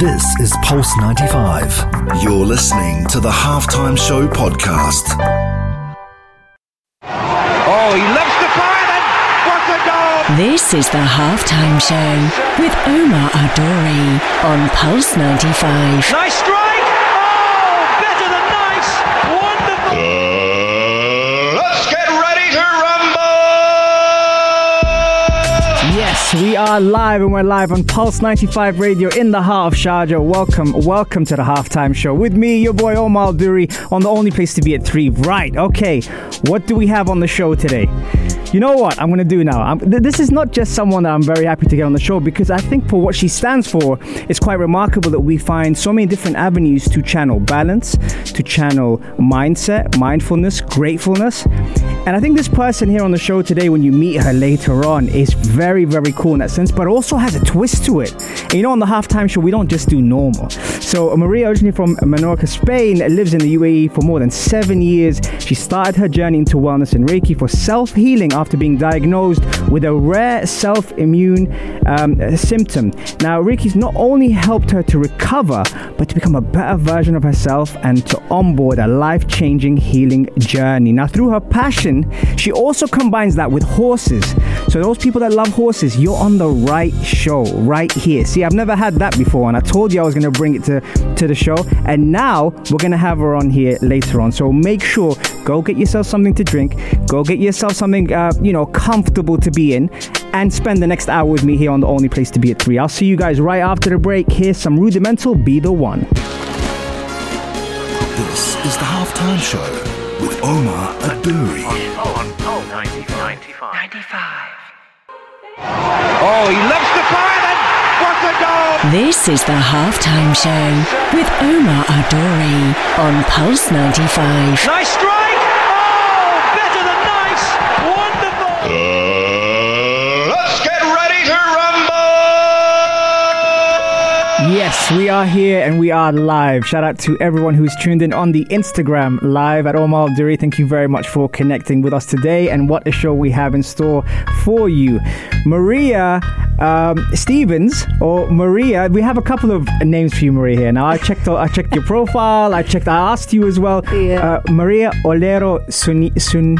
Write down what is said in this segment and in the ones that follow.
This is Pulse 95. You're listening to the Halftime Show podcast. Oh, he loves to fire then. What a goal! This is the halftime show with Omar Adori on Pulse 95. Nice strike. We are live and we're live on Pulse 95 Radio in the heart of Sharjah. Welcome, welcome to the halftime show with me, your boy Omar Duri, on the only place to be at 3. Right, okay, what do we have on the show today? You know what I'm going to do now? Th- this is not just someone that I'm very happy to get on the show because I think for what she stands for, it's quite remarkable that we find so many different avenues to channel balance, to channel mindset, mindfulness, gratefulness. And I think this person here on the show today, when you meet her later on, is very, very cool in that sense, but also has a twist to it. And you know, on the halftime show, we don't just do normal. So, Maria, originally from Menorca, Spain, lives in the UAE for more than seven years. She started her journey into wellness and Reiki for self healing after being diagnosed with a rare self immune um, symptom. Now, Reiki's not only helped her to recover, but to become a better version of herself and to onboard a life changing healing journey. Now, through her passion, she also combines that with horses. So, those people that love horses, you're on the right show right here. See, I've never had that before, and I told you I was going to bring it to, to the show, and now we're going to have her on here later on. So, make sure go get yourself something to drink, go get yourself something, uh, you know, comfortable to be in, and spend the next hour with me here on the only place to be at 3. I'll see you guys right after the break. Here's some rudimental Be the One. This is the Halftime Show with Omar Aduri. Oh, he loves to fire then. What a goal! This is the halftime show with Omar Adori on Pulse 95. Nice strike. Oh, better than nice. Wonderful. Let's get ready to rumble! Yes, we are here and we are live. Shout out to everyone who's tuned in on the Instagram live at Omar Duri. Thank you very much for connecting with us today and what a show we have in store for you. Maria um, Stevens or Maria, we have a couple of names for you, Maria. Here now, I checked. I checked your profile. I checked. I asked you as well. Yeah. Uh, Maria Ollero Suni, Sun.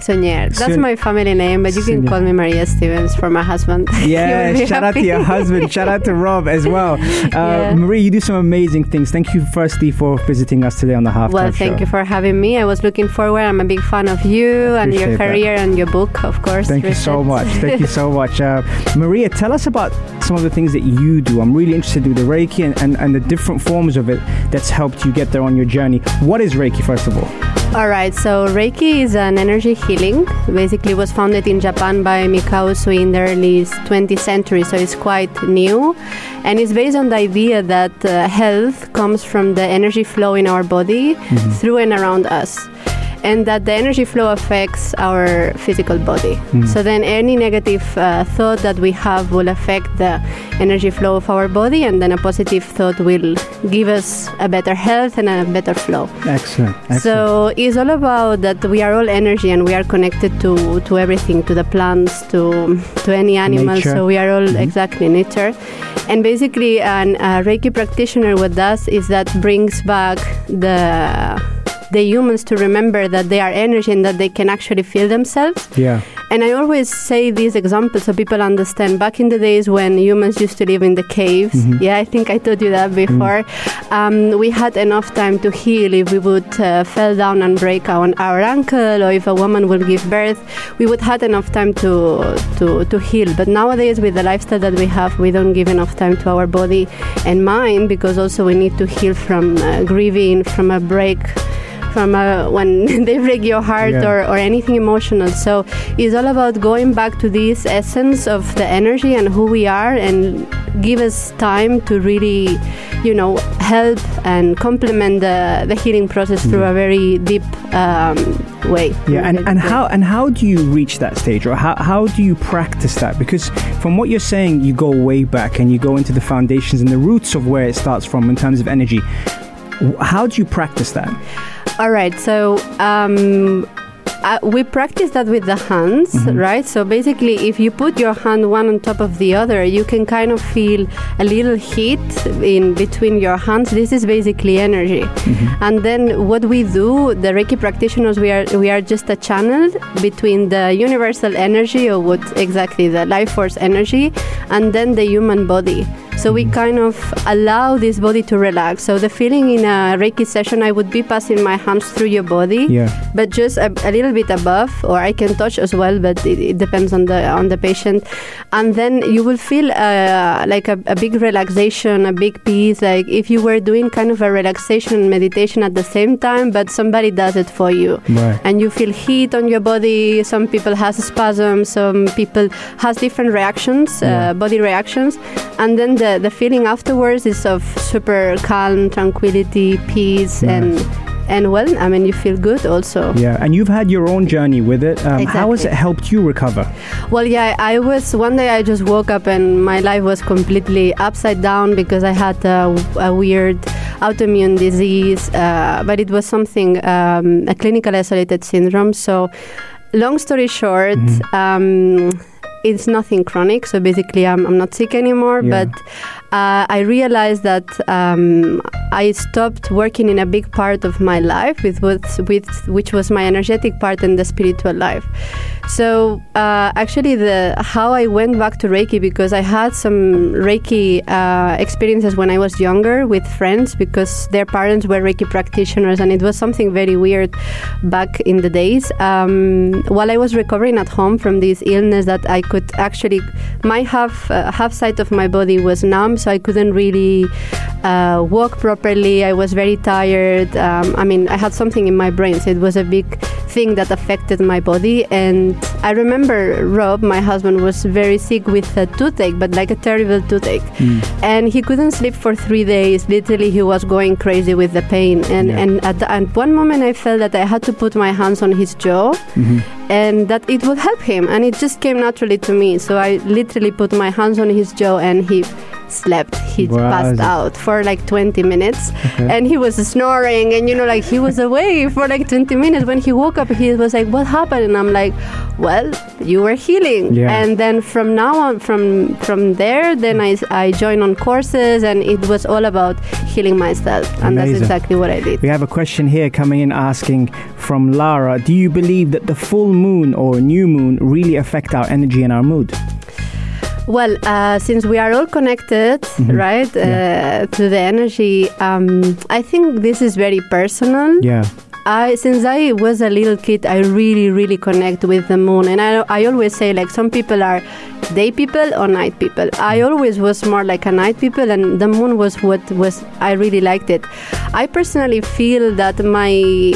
Sunyer. That's Son- my family name, but you can Sunyer. call me Maria Stevens for my husband. Yeah, shout out to your husband. Shout out to Rob as well. Uh, Yeah. Maria, you do some amazing things. Thank you, firstly, for visiting us today on the Half. Well, show. thank you for having me. I was looking forward. I'm a big fan of you and your that. career and your book, of course. Thank you so much. Thank you so much. Uh, Maria, tell us about some of the things that you do. I'm really interested in the Reiki and, and, and the different forms of it that's helped you get there on your journey. What is Reiki, first of all? All right, so Reiki is an energy healing. Basically, was founded in Japan by Mikao Usui in the early 20th century, so it's quite new. And it's based on the idea that uh, health comes from the energy flow in our body through and around us. And that the energy flow affects our physical body. So then, any negative uh, thought that we have will affect the energy flow of our body, and then a positive thought will give us a better health and a better flow. Excellent. Excellent. So it's all about that we are all energy and we are connected to, to everything, to the plants, to to any animal. Nature. So we are all Mm-hmm. exactly nature. And basically, an, a Reiki practitioner what does is that brings back the the humans to remember that they are energy and that they can actually feel themselves. yeah. And I always say these examples so people understand. Back in the days when humans used to live in the caves, Mm-hmm. yeah, I think I told you that before. Um, we had enough time to heal. If we would uh, fell down and break our, our ankle, or if a woman will give birth, we would had enough time to to to heal. But nowadays, with the lifestyle that we have, we don't give enough time to our body and mind because also we need to heal from uh, grieving, from a break from uh, when they break your heart Yeah. or, or anything emotional. So it's all about going back to this essence of the energy and who we are and give us time to really, you know, help and complement the, the healing process through a very deep um, way. Yeah, and, and how and how do you reach that stage, or how, how do you practice that? Because from what you're saying, you go way back and you go into the foundations and the roots of where it starts from in terms of energy. How do you practice that? All right. So um, uh, we practice that with the hands, Mm-hmm. right? So basically, if you put your hand one on top of the other, you can kind of feel a little heat in between your hands. This is basically energy. Mm-hmm. And then what we do, the Reiki practitioners, we are we are just a channel between the universal energy or what exactly the life force energy, and then the human body. So we kind of allow this body to relax. So the feeling in a Reiki session, I would be passing my hands through your body, Yeah. but just a, a little bit above, or I can touch as well, but it, it depends on the on the patient. And then you will feel uh, like a, a big relaxation, a big peace, like if you were doing kind of a relaxation and meditation at the same time, but somebody does it for you Right. and you feel heat on your body. Some people has spasms. Some people has different reactions, Yeah. uh, body reactions, and then the the feeling afterwards is of super calm, tranquility, peace, and and well, I mean, you feel good also. Yeah, and you've had your own journey with it. Um, How has it helped you recover? Well, yeah, I was one day I just woke up and my life was completely upside down because I had a, a weird autoimmune disease, uh, but it was something um, a clinical isolated syndrome. So, long story short. Um, it's nothing chronic, so basically I'm, I'm not sick anymore. Yeah. But uh, I realized that um, I stopped working in a big part of my life, with, with, which was my energetic part and the spiritual life. So uh, actually, the how I went back to Reiki because I had some Reiki uh, experiences when I was younger with friends because their parents were Reiki practitioners, and it was something very weird back in the days. Um, while I was recovering at home from this illness, that I could actually my half uh, half side of my body was numb, so I couldn't really uh, walk properly. I was very tired. Um, I mean, I had something in my brain, so it was a big thing that affected my body. And I remember Rob, my husband, was very sick with a toothache, but like a terrible toothache. And he couldn't sleep for three days. Literally, he was going crazy with the pain. And, Yeah. and at, the, at one moment, I felt that I had to put my hands on his jaw and that it would help him. And it just came naturally to me. So I literally put my hands on his jaw and he slept. He Wow. passed out for like 20 minutes Okay. and he was snoring and you know like he was away for like 20 minutes when he woke up he was like what happened and i'm like well you were healing Yeah. and then from now on from from there then i, I joined on courses and it was all about healing myself and Amazing. that's exactly what i did We have a question here coming in asking from Lara Do you believe that the full moon or new moon really affect our energy and our mood? Well, uh, since we are all connected, right, uh, Yeah. to the energy, um, I think this is very personal. Yeah. I since I was a little kid, I really, really connect with the moon, and I, I always say like some people are day people or night people. I always was more like a night people, and the moon was what was I really liked it. I personally feel that my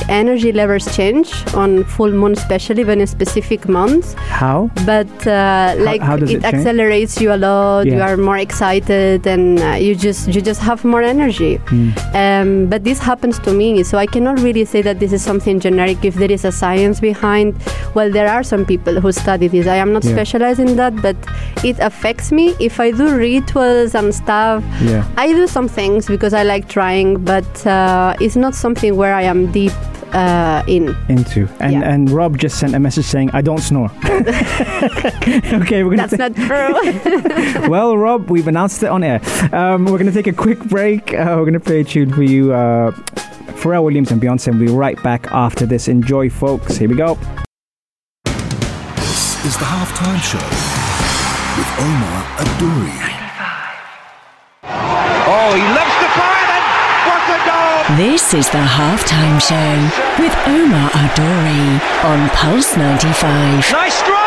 energy levels change on full moon, especially when in specific months. How? But uh, like how does it change? accelerates you a lot. Yeah. You are more excited, and uh, you just you just have more energy. Hmm. Um, but this happens to me, so I cannot really say that this is something generic. If there is a science behind, well, there are some people who study this. I am not Yeah. specialized in that, but it affects me. If I do rituals and stuff, Yeah. I do some things because I like trying, but uh, it's not something where I am deep uh, in. Into. And Yeah. and Rob just sent a message saying, I don't snore. okay, we're to That's not true. well, Rob, we've announced it on air. Um, we're going to take a quick break. Uh, we're going to play a tune for you. Uh, Pharrell Williams and Beyonce. and We'll be right back after this. Enjoy, folks. Here we go. This is the halftime show with Omar Adouri. Oh, he loves to fire and what a goal! This is the halftime show with Omar Adori on Pulse 95. Nice strike!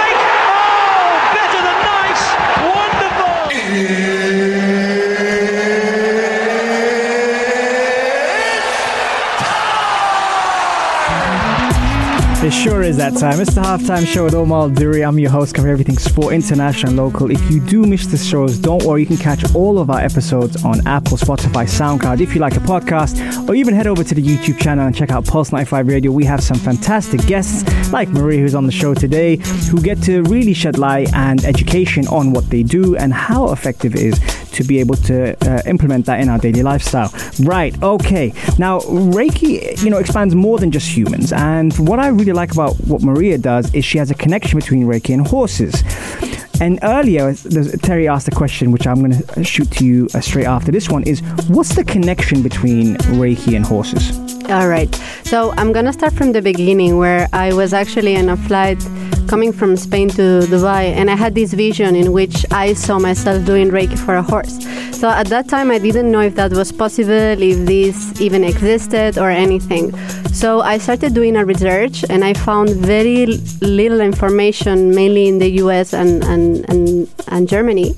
It sure is that time. It's the halftime show with Omar Duri. I'm your host, cover everything sport, international, and local. If you do miss the shows, don't worry. You can catch all of our episodes on Apple, Spotify, SoundCloud. If you like a podcast, or even head over to the YouTube channel and check out Pulse 95 Radio. We have some fantastic guests, like Marie, who's on the show today, who get to really shed light and education on what they do and how effective it is to be able to uh, implement that in our daily lifestyle. Right. Okay. Now, Reiki, you know, expands more than just humans. And what I really like about what Maria does is she has a connection between Reiki and horses. And earlier, Terry asked a question, which I'm going to shoot to you uh, straight after this one: is what's the connection between Reiki and horses? All right. So I'm gonna start from the beginning, where I was actually on a flight coming from Spain to Dubai, and I had this vision in which I saw myself doing Reiki for a horse. So at that time, I didn't know if that was possible, if this even existed, or anything. So I started doing a research, and I found very little information, mainly in the U.S. and and and, and Germany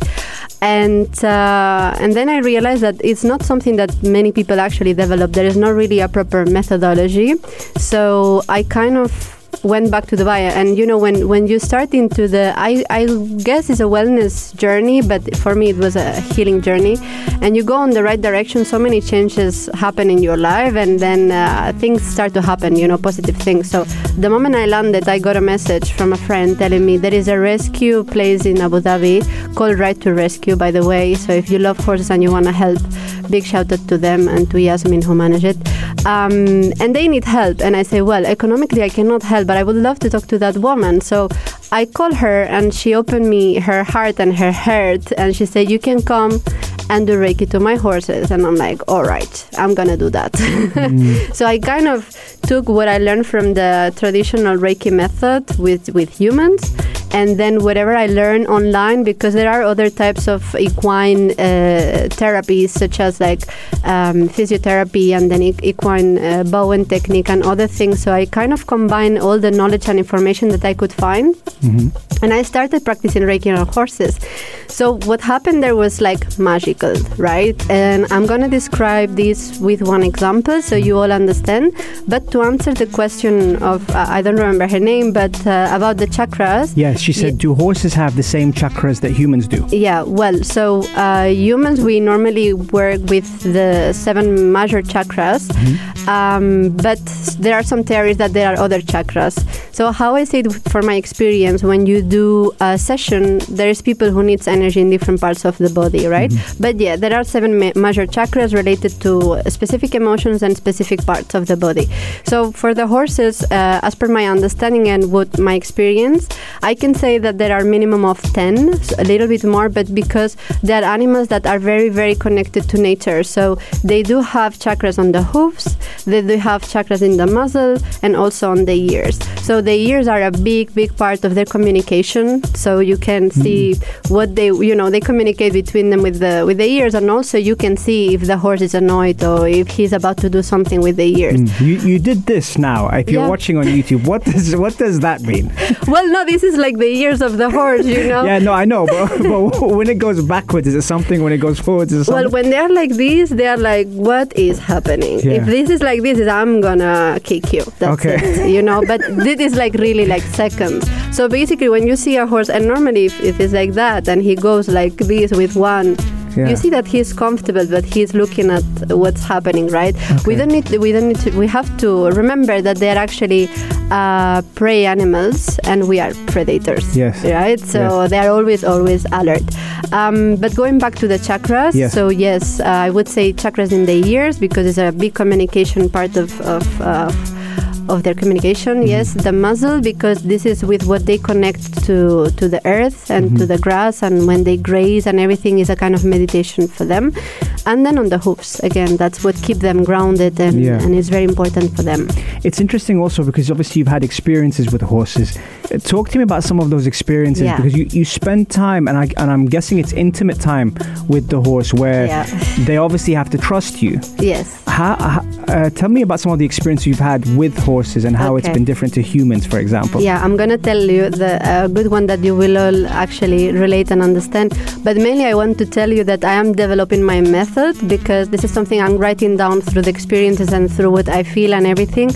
and uh, and then I realized that it's not something that many people actually develop. There is not really a proper methodology. So I kind of went back to Dubai, and you know when when you start into the I I guess it's a wellness journey, but for me it was a healing journey, and you go in the right direction. So many changes happen in your life, and then uh, things start to happen. You know, positive things. So the moment I landed, I got a message from a friend telling me there is a rescue place in Abu Dhabi called Right to Rescue. By the way, so if you love horses and you want to help, big shout out to them and to Yasmin who manage it. Um, and they need help, and I say, well, economically I cannot help, but I would love to talk to that woman. So I call her, and she opened me her heart and her heart, and she said, you can come and do Reiki to my horses. And I'm like, all right, I'm gonna do that. so I kind of took what I learned from the traditional Reiki method with, with humans. And then whatever I learn online, because there are other types of equine uh, therapies, such as like um, physiotherapy and then equine uh, Bowen technique and other things. So I kind of combine all the knowledge and information that I could find and I started practicing Reiki on horses. So what happened there was like magical, right? And I'm gonna describe this with one example so you all understand. But to answer the question of uh, I don't remember her name, but uh, about the chakras. Yes, she said, do horses have the same chakras that humans do? Yeah, well, so uh, humans, we normally work with the seven major chakras, um, but there are some theories that there are other chakras. So, how I say it for my experience, when you do a session, there is people who needs energy in different parts of the body, right? But yeah, there are seven ma- major chakras related to specific emotions and specific parts of the body. So, for the horses, uh, as per my understanding and what my experience, I can say that there are minimum of 10, so a little bit more, but because they are animals that are very, very connected to nature. So they do have chakras on the hooves, they do have chakras in the muzzle, and also on the ears. So the ears are a big, big part of their communication. So you can mm-hmm. see what they, you know, they communicate between them with the with the ears, and also you can see if the horse is annoyed or if he's about to do something with the ears. Mm, you, you did this now. If you're Yeah. watching on YouTube, what does what does that mean? Well, no, this is like the ears of the horse, you know. Yeah, no, I know, but, but when it goes backwards, is it something? When it goes forwards, is it something? Well, when they're like this, they're like, "What is happening?" Yeah. If this is like this, I'm gonna kick you. That's Okay. it, you know. But this is like really like seconds. So basically, when you see a horse, and normally if, if it's like that, and he goes like this with one. Yeah. You see that he's comfortable, but he's looking at what's happening, right? We don't need. We don't need to. We have to remember that they're actually uh, prey animals, and we are predators. Yes. Right. So they are always, always alert. Um, but going back to the chakras, Yes. so yes, uh, I would say chakras in the ears because it's a big communication part of of, uh, of their communication. Mm-hmm. Yes, the muzzle because this is with what they connect to to the earth and to mm-hmm. the grass, and when they graze and everything is a kind of meditation for them. And then on the hooves, again, that's what keep them grounded and, Yeah. and is very important for them. It's interesting also because obviously you've had experiences with horses. Uh, Talk to me about some of those experiences Yeah. because you, you spend time and I and I'm guessing it's intimate time with the horse where Yeah. they obviously have to trust you. Yes. How, uh, tell me about some of the experience you've had with horses and how it's been different to humans, for example. Yeah, I'm gonna tell you the uh, good one that you will all actually relate and understand. But mainly, I want to tell you that I am developing my because this is something I'm writing down through the experiences and through what I feel and everything.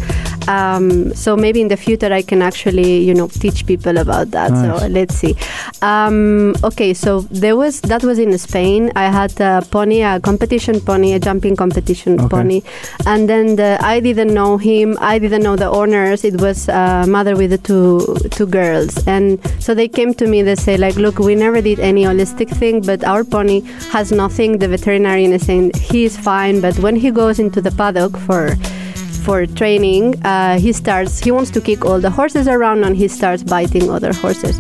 Um, so maybe in the future I can actually, you know, teach people about that. Nice. So let's see. Um, okay, so there was that was in Spain. I had a pony, a competition pony, a jumping competition Okay. pony, and then the, I didn't know him. I didn't know the owners. It was a mother with the two two girls, and so they came to me. They say like, look, we never did any holistic thing, but our pony has nothing. The veterinarian is saying he is fine, but when he goes into the paddock for for training, uh, he starts. He wants to kick all the horses around, and he starts biting other horses.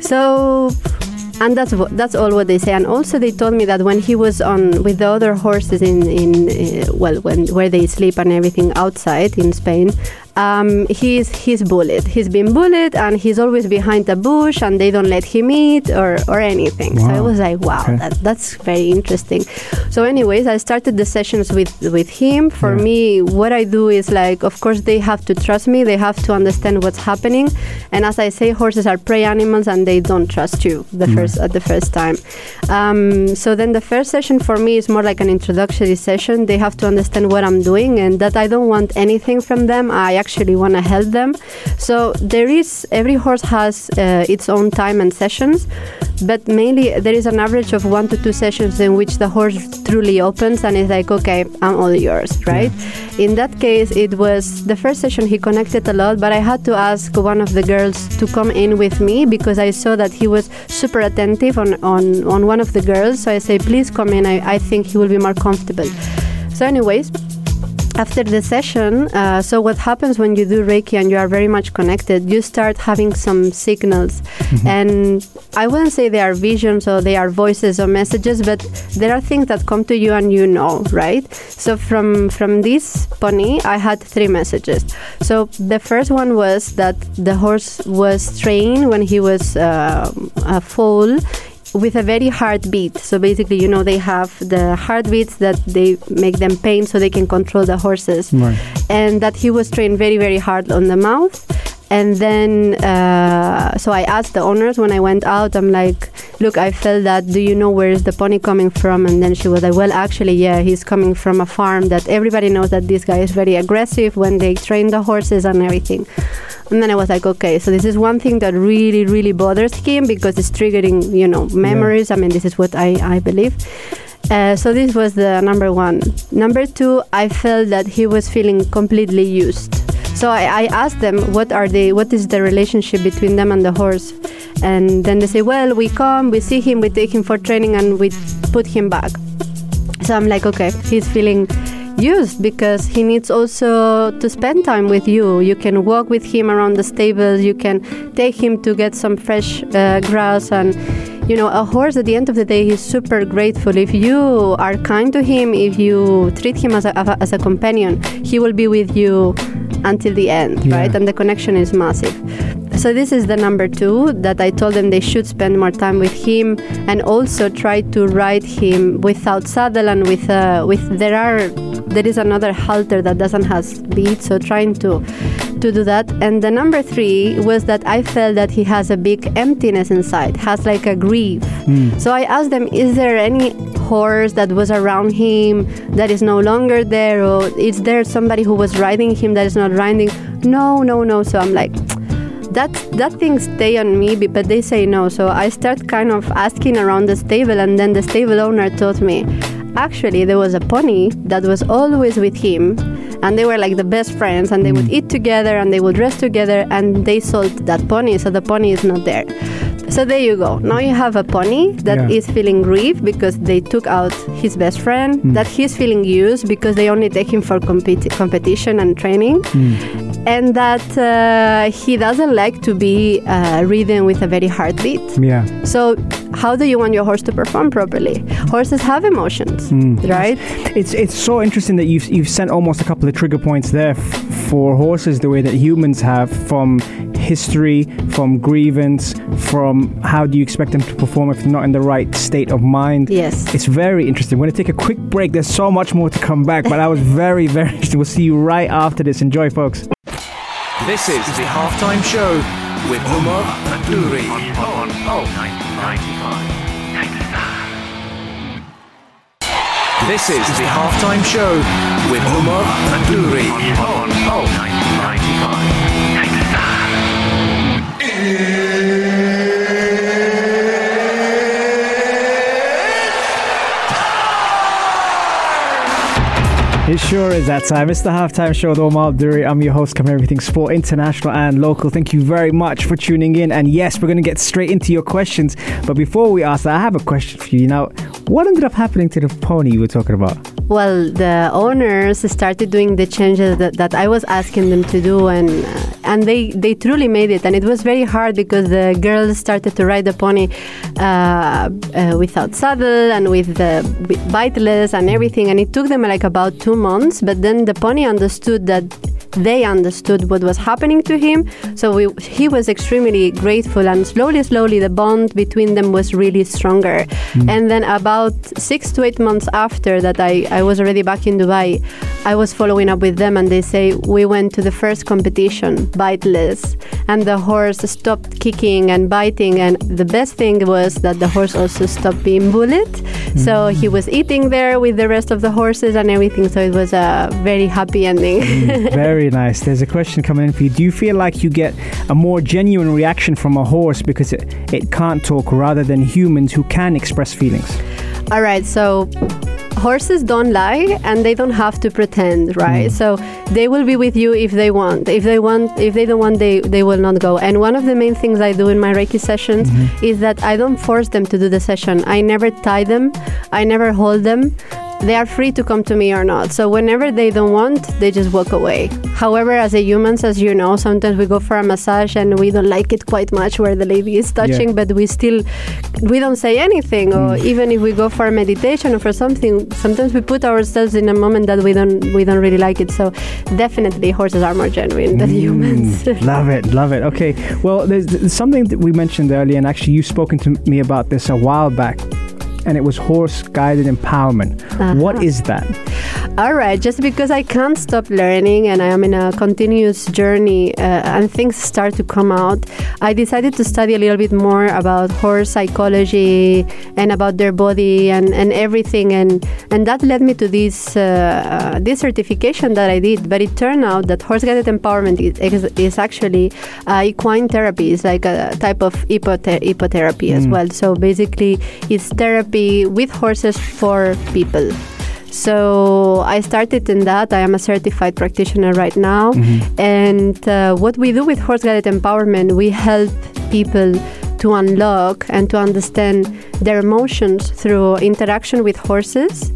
So, and that's that's all what they say. And also, they told me that when he was on with the other horses in in uh, well, when where they sleep and everything outside in Spain, um, he's he's bullied. He's been bullied, and he's always behind a bush, and they don't let him eat or or anything. So I was like, wow, Okay. that, that's very interesting. So, anyways, I started the sessions with with him. For Yeah. me, what I do is like, of course, they have to trust me. They have to understand what's happening. And as I say, horses are prey animals, and they don't trust you the first at the first time. Um, so then the first session for me is more like an introductory session. They have to understand what I'm doing and that I don't want anything from them. I actually want to help them. So there is every horse has uh, its own time and sessions, but mainly there is an average of one to two sessions in which the horse truly opens and is like, okay, I'm all yours, right? In that case, it was the first session he connected a lot, but I had to ask one of the girls to come in with me because I saw that he was super attentive on, on, on one of the girls. So I say, please come in. I, I think he will be more comfortable. So, anyways, after the session, uh, so what happens when you do Reiki and you are very much connected, you start having some signals. And I wouldn't say they are visions or they are voices or messages, but there are things that come to you and you know, right? So from from this pony, I had three messages. So the first one was that the horse was trained when he was uh, a foal with a very hard bit. So basically, you know, they have the hard bits that they make them pain so they can control the horses. Right. And that he was trained very, very hard on the mouth. And then, uh, so I asked the owners when I went out, I'm like, look, I felt that, do you know where is the pony coming from? And then she was like, well, actually, yeah, he's coming from a farm that everybody knows that this guy is very aggressive when they train the horses and everything. And then I was like, okay, so this is one thing that really, really bothers him because it's triggering, you know, memories. I mean, this is what I, I believe. Uh, so this was the number one. Number two, I felt that he was feeling completely used. So I, I asked them, what are they? What is the relationship between them and the horse? And then they say, well, we come, we see him, we take him for training, and we put him back. So I'm like, okay, he's feeling used because he needs also to spend time with you. You can walk with him around the stables, you can take him to get some fresh uh, grass and you know, a horse at the end of the day is super grateful. If you are kind to him, if you treat him as a, as a companion, he will be with you until the end, Yeah. right? And the connection is massive. So this is the number two that I told them they should spend more time with him and also try to ride him without saddle and with uh, with there are there is another halter that doesn't has bit so trying to to do that. And the number three was that I felt that he has a big emptiness inside has like a grief. Hmm. So I asked them is there any horse that was around him that is no longer there or is there somebody who was riding him that is not riding? No no no. So I'm like that that thing stay on me but they say no. So i start kind of asking around the stable and then the stable owner told me actually there was a pony that was always with him and they were like the best friends and they would eat together and they would rest together and they sold that pony so the pony is not there so there you go now you have a pony that is Yeah. feeling grief because they took out his best friend that he's feeling used because they only take him for competi- competition and training and that uh, he doesn't like to be uh, ridden with a very hard bit. Yeah. So, how do you want your horse to perform properly? Horses have emotions, hmm. right? It's it's so interesting that you've you've sent almost a couple of trigger points there f- for horses the way that humans have from history, from grievance, from how do you expect them to perform if they're not in the right state of mind. Yes. It's very interesting. We're going to take a quick break. There's so much more to come back, but I was very, very interesting. We'll see you right after this. Enjoy, folks. This is the halftime show with Umar Duri on Pulse 95. This is the halftime show with Omar Adouri on Pulse 95. It sure is that time. It's the halftime show with Omar Duri. I'm your host, covering everything sport, international and local. Thank you very much for tuning in. And yes, we're going to get straight into your questions. But before we ask that, I have a question for you. Now, what ended up happening to the pony you were talking about? Well, the owners started doing the changes that, that I was asking them to do, and uh, and they, they truly made it. And it was very hard because the girls started to ride the pony uh, uh, without saddle and with the biteless and everything. And it took them like about two months. But then the pony understood that they understood what was happening to him. So we, he was extremely grateful, and slowly, slowly, the bond between them was really stronger. Mm. And then about six to eight months after that, I, I was already back in Dubai. I was following up with them, and they say we went to the first competition, biteless, and the horse stopped kicking and biting. And the best thing was that the horse also stopped being bullied. So mm. he was eating there with the rest of the horses and everything. So it was a very happy ending. Mm, very nice. There's a question coming in for you. Do you feel like you get a more genuine reaction from a horse because it, it can't talk rather than humans who can express feelings? All right, so horses don't lie and they don't have to pretend, right? Mm. So they will be with you if they want. If they want, if they don't want, they they will not go. And one of the main things I do in my Reiki sessions mm-hmm. is that I don't force them to do the session. I never tie them. I never hold them. They are free to come to me or not. So whenever they don't want, they just walk away. However, as a humans, as you know, sometimes we go for a massage and we don't like it quite much where the lady is touching, but we still we don't say anything. Or even if we go for a meditation or for something, sometimes we put ourselves in a moment that we don't we don't really like it. So definitely, horses are more genuine than humans. Mm, love it, love it. Okay, well, there's something that we mentioned earlier, and actually, you've spoken to me about this a while back, and it was horse guided empowerment. Uh-huh. What is that? All right, just because I can't stop learning and I am in a continuous journey uh, and things start to come out, I decided to study a little bit more about horse psychology and about their body and, and everything. And, and that led me to this, uh, uh, this certification that I did. But it turned out that horse guided empowerment is, is actually uh, equine therapy, it's like a type of hippothe- hippotherapy as well. So basically, it's therapy with horses for people. So I started in that. I am a certified practitioner right now. And uh, what we do with horse guided empowerment, we help people to unlock and to understand their emotions through interaction with horses.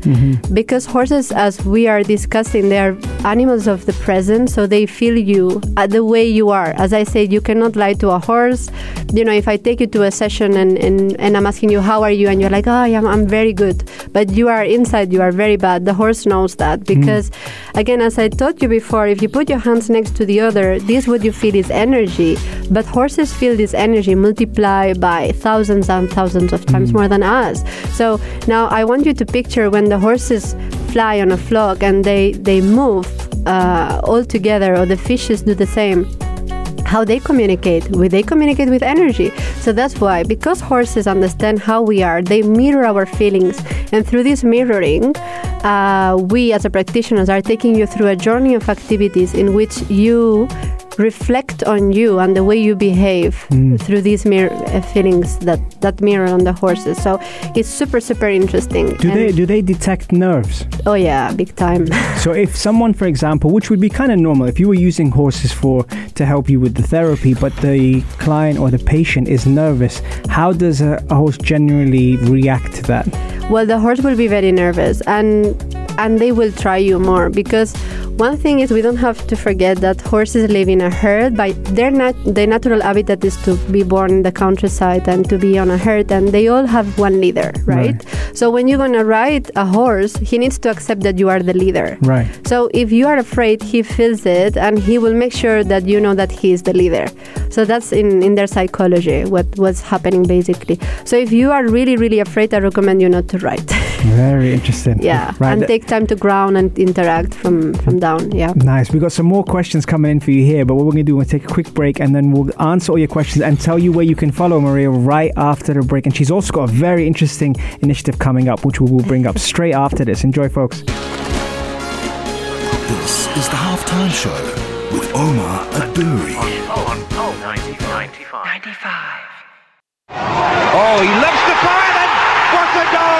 Because horses, as we are discussing, they are animals of the present, so they feel you uh, the way you are. As I said, you cannot lie to a horse. You know, if I take you to a session and, and, and I'm asking you, How are you? and you're like, Oh, I'm, I'm very good. But you are inside, you are very bad. The horse knows that because, again, as I taught you before, if you put your hands next to the other, this what you feel is energy. But horses feel this energy multiply by thousands and thousands of times more than us. So now I want you to picture when the horses fly on a flock and they, they move uh, all together, or the fishes do the same. How they communicate with they communicate with energy. So that's why because horses understand how we are they mirror our feelings. And through this mirroring uh, we as a practitioners are taking you through a journey of activities in which you reflect on you and the way you behave through these mirror uh, feelings that that mirror on the horses so it's super super interesting Do And- they do they detect nerves? oh yeah big time So if someone, for example, which would be kind of normal, if you were using horses for to help you with the therapy, but the client or the patient is nervous, how does a, a horse generally react to that? Well, the horse will be very nervous and and they will try you more because one thing is we don't have to forget that horses live in a herd by their nat- their natural habitat is to be born in the countryside and to be on a herd and they all have one leader, right? So when you're going to ride a horse, he needs to accept that you are the leader. Right. So if you are afraid, he feels it and he will make sure that you know that he is the leader. So that's in, in their psychology, what what's happening basically. So if you are really, really afraid, I recommend you not to ride. Very interesting. yeah. Right. And take time to ground and interact from, from down. Yeah. Nice. We've got some more questions coming in for you here, but what we're going to do, we're going to take a quick break and then we'll answer all your questions and tell you where you can follow Maria right after the break. And she's also got a very interesting initiative coming up, which we will bring up straight after this. Enjoy, folks. This is the halftime show with Omar Adouri. On oh, Pulse 95. 95. Oh, he loves the fire then. What a goal!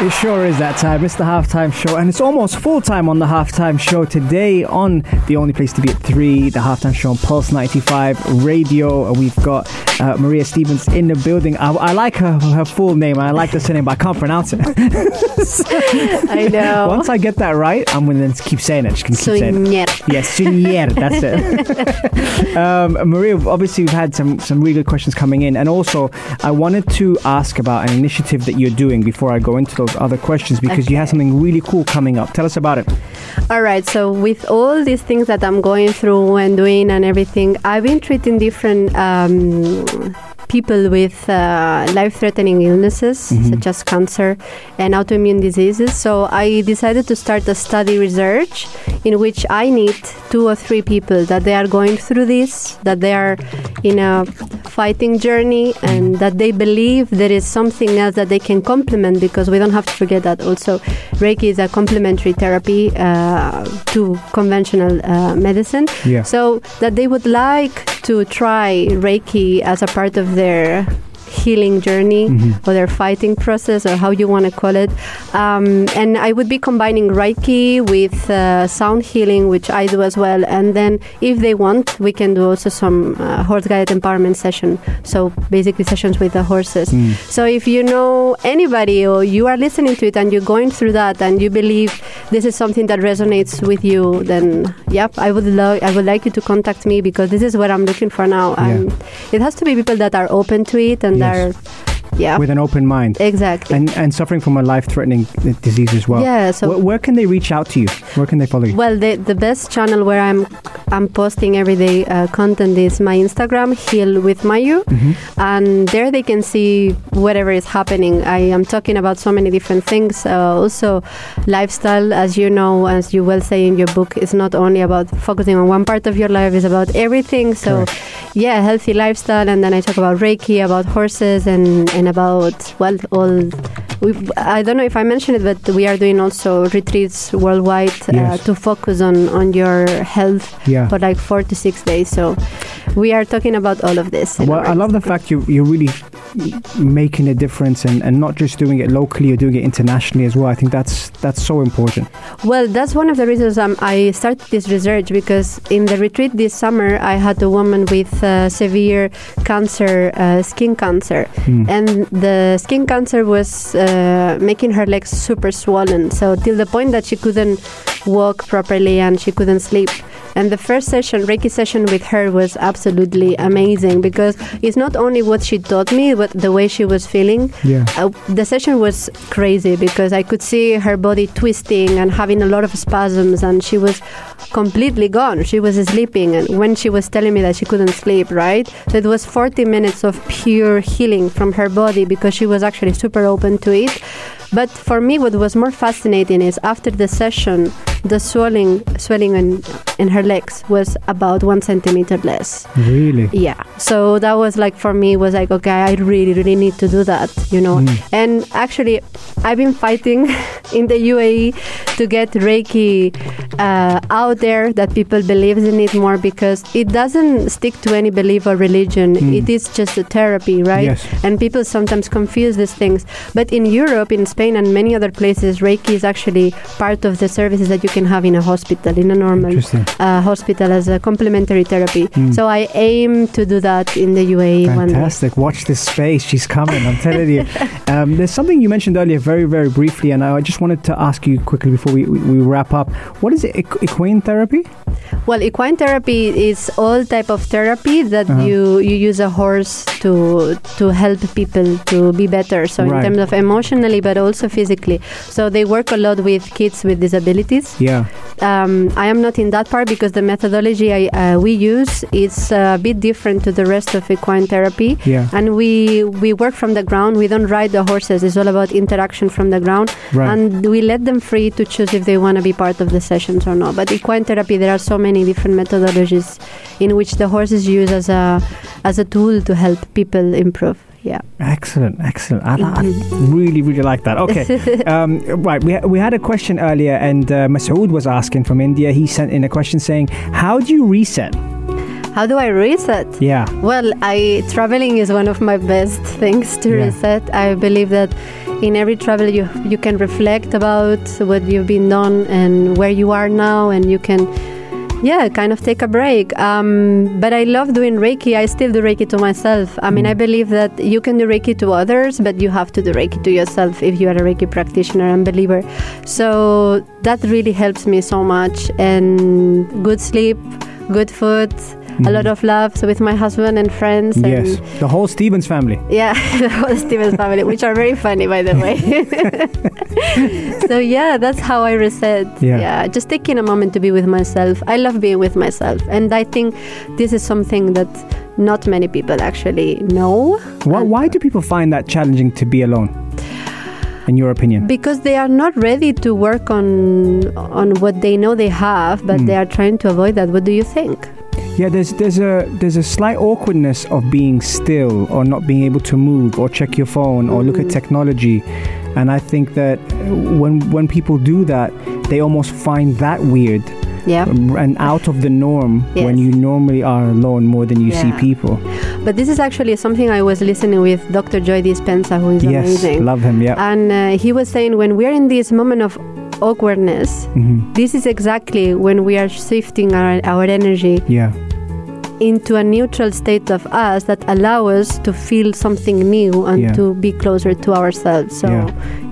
It sure is that time. It's the halftime show, and it's almost full time on the halftime show today on the only place to be at three, the halftime show on Pulse 95 Radio. We've got uh, Maria Stevens in the building. I, I like her her full name, I like the surname, but I can't pronounce it. I know. Once I get that right, I'm going to keep saying it. Just gonna keep saying it. Yes, Sunyer, that's it. um, Maria, obviously we've had some some really good questions coming in, and also I wanted to ask about an initiative that you're doing before I go into those other questions because you have something really cool coming up. Tell us about it. All right. So with all these things that I'm going through and doing and everything, I've been treating different um, people with uh, life-threatening illnesses such as cancer and autoimmune diseases. So I decided to start a study research in which I need two or three people that they are going through this, that they are in a fighting journey, and that they believe there is something else that they can complement because we don't have to forget that also Reiki is a complementary therapy uh, to conventional uh, medicine. Yeah. So that they would like to try Reiki as a part of their healing journey or their fighting process or how you want to call it. Um, and i would be combining reiki with uh, sound healing which i do as well. And then if they want we can do also some uh, horse guided empowerment session. So basically sessions with the horses. So if you know anybody or you are listening to it and you're going through that and you believe this is something that resonates with you then yep i would love i would like you to contact me because this is what i'm looking for now. And it has to be people that are open to it and Yes. are yeah With an open mind. exactly And, and suffering from a life-threatening uh, disease as well. Yeah, so- where, where can they reach out to you? Where can they follow you? well the, the best channel where i'm i'm posting everyday uh, content is my instagram heal with mayu Mm-hmm. and there they can see whatever is happening i am talking about so many different things uh, also lifestyle as you know as you well say in your book is not only about focusing on one part of your life it's about everything so yeah healthy lifestyle and then i talk about reiki about horses and and about well all we, I don't know if I mentioned it, but we are doing also retreats worldwide uh, to focus on, on your health Yeah. for like four to six days. So we are talking about all of this. Well, I love the fact you, you're really making a difference and, and not just doing it locally, you're doing it internationally as well. I think that's that's so important. Well, that's one of the reasons um, I started this research because in the retreat this summer, I had a woman with uh, severe cancer, uh, skin cancer, and the skin cancer was uh, making her legs super swollen. So till the point that she couldn't walk properly and she couldn't sleep. And the first session, Reiki session with her was absolutely amazing because it's not only what she taught me, but the way she was feeling. Yeah. Uh, the session was crazy because I could see her body twisting and having a lot of spasms, and she was completely gone. She was sleeping, and when she was telling me that she couldn't sleep, right? So it was 40 minutes of pure healing from her body because she was actually super open to it. But for me, what was more fascinating is after the session, the swelling, swelling in, in her legs was about one centimeter less. Really? Yeah. So that was like for me was like okay, I really really need to do that, you know. And actually, I've been fighting in the UAE to get Reiki uh, out there that people believe in it more because it doesn't stick to any belief or religion. It is just a therapy, right? Yes. And people sometimes confuse these things. But in Europe, in Spain, and many other places, Reiki is actually part of the services that you can have in a hospital, in a normal uh, hospital as a complementary therapy. So I aim to do that in the UAE one. Fantastic. Watch this space. She's coming. I'm telling you. Um, there's something you mentioned earlier, very, very briefly, and I just wanted to ask you quickly before we, we, we wrap up. What is it? Equ- equine therapy? Well, equine therapy is all type of therapy that Uh-huh. you you use a horse to to help people to be better. So Right. in terms of emotionally, but also physically. So they work a lot with kids with disabilities. Yeah. Um, I am not in that part because the methodology I, uh, we use is a bit different to the rest of equine therapy. Yeah. And we we work from the ground. We don't ride the horses. It's all about interaction from the ground. Right. And we let them free to choose if they want to be part of the sessions or not. But equine therapy, there are so many different methodologies in which the horse is used as a as a tool to help people improve. Yeah. Excellent, excellent. I, I really, really like that. Okay, um, right. We, we had a question earlier, and uh, Masood was asking from India. He sent in a question saying, "How do you reset?" How do I reset? Yeah, Well, I traveling is one of my best things to Yeah. reset. I believe that in every travel you you can reflect about what you've been done and where you are now, and you can. Yeah, kind of take a break. Um, but I love doing Reiki. I still do Reiki to myself. I mean, I believe that you can do Reiki to others, but you have to do Reiki to yourself if you are a Reiki practitioner and believer. So that really helps me so much. And good sleep, good food, a lot of love so with my husband and friends. And yes. The whole Stevens family. yeah, the whole Stevens family, which are very funny, by the way. so yeah, that's how I reset. Yeah. just taking a moment to be with myself. I love being with myself, and I think this is something that not many people actually know. Why, why do people find that challenging to be alone? In your opinion? because they are not ready to work on on what they know they have, but Mm. they are trying to avoid that. What do you think? Yeah, there's there's a there's a slight awkwardness of being still or not being able to move or check your phone or look at technology, and I think that when when people do that, they almost find that weird Yeah. and out of the norm when you normally are alone more than you see people. But this is actually something I was listening with Dr. Joe Dispenza, who is yes, amazing. love him. Yeah. And uh, he was saying when we're in this moment of awkwardness, Mhm. this is exactly when we are shifting our, our energy Yeah. Into a neutral state of us that allow us to feel something new and Yeah. to be closer to ourselves. So, Yeah.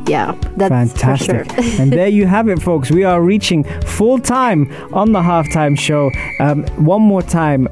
yeah, that's Fantastic. sure. and there you have it, folks. We are reaching full time on the halftime show. Um, one more time,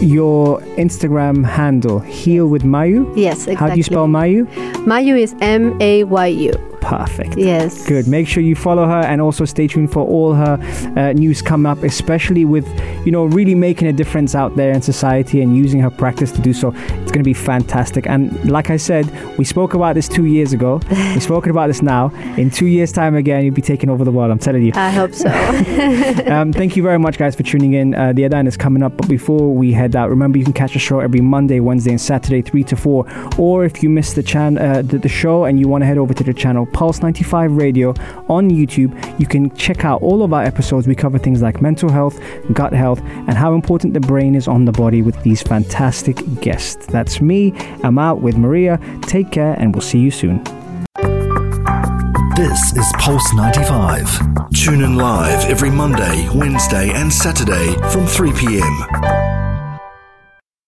your Instagram handle, Heal with Mayu. yes, exactly. How do you spell Mayu? Mayu is M A Y U. Perfect. Yes. Good. Make sure you follow her and also stay tuned for all her uh, news come up, especially with, you know, really making a difference out there in society and using her practice to do so. It's going to be fantastic. And like I said, we spoke about this two years ago. We're spoken about this now. In two years' time again, you'll be taking over the world. I'm telling you. I hope so. um, thank you very much, guys, for tuning in. Uh, the Adan is coming up, but before we head out, remember you can catch the show every Monday, Wednesday, and Saturday, 3 to 4. Or if you missed the, chan- uh, the, the show and you want to head over to the channel Pulse 95 Radio on YouTube, you can check out all of our episodes. We cover things like mental health, gut health, and how important the brain is on the body with these fantastic guests. That's me. I'm out with Maria. Take care, and we'll see you soon. This is Pulse 95. Tune in live every Monday, Wednesday, and Saturday from 3 p.m.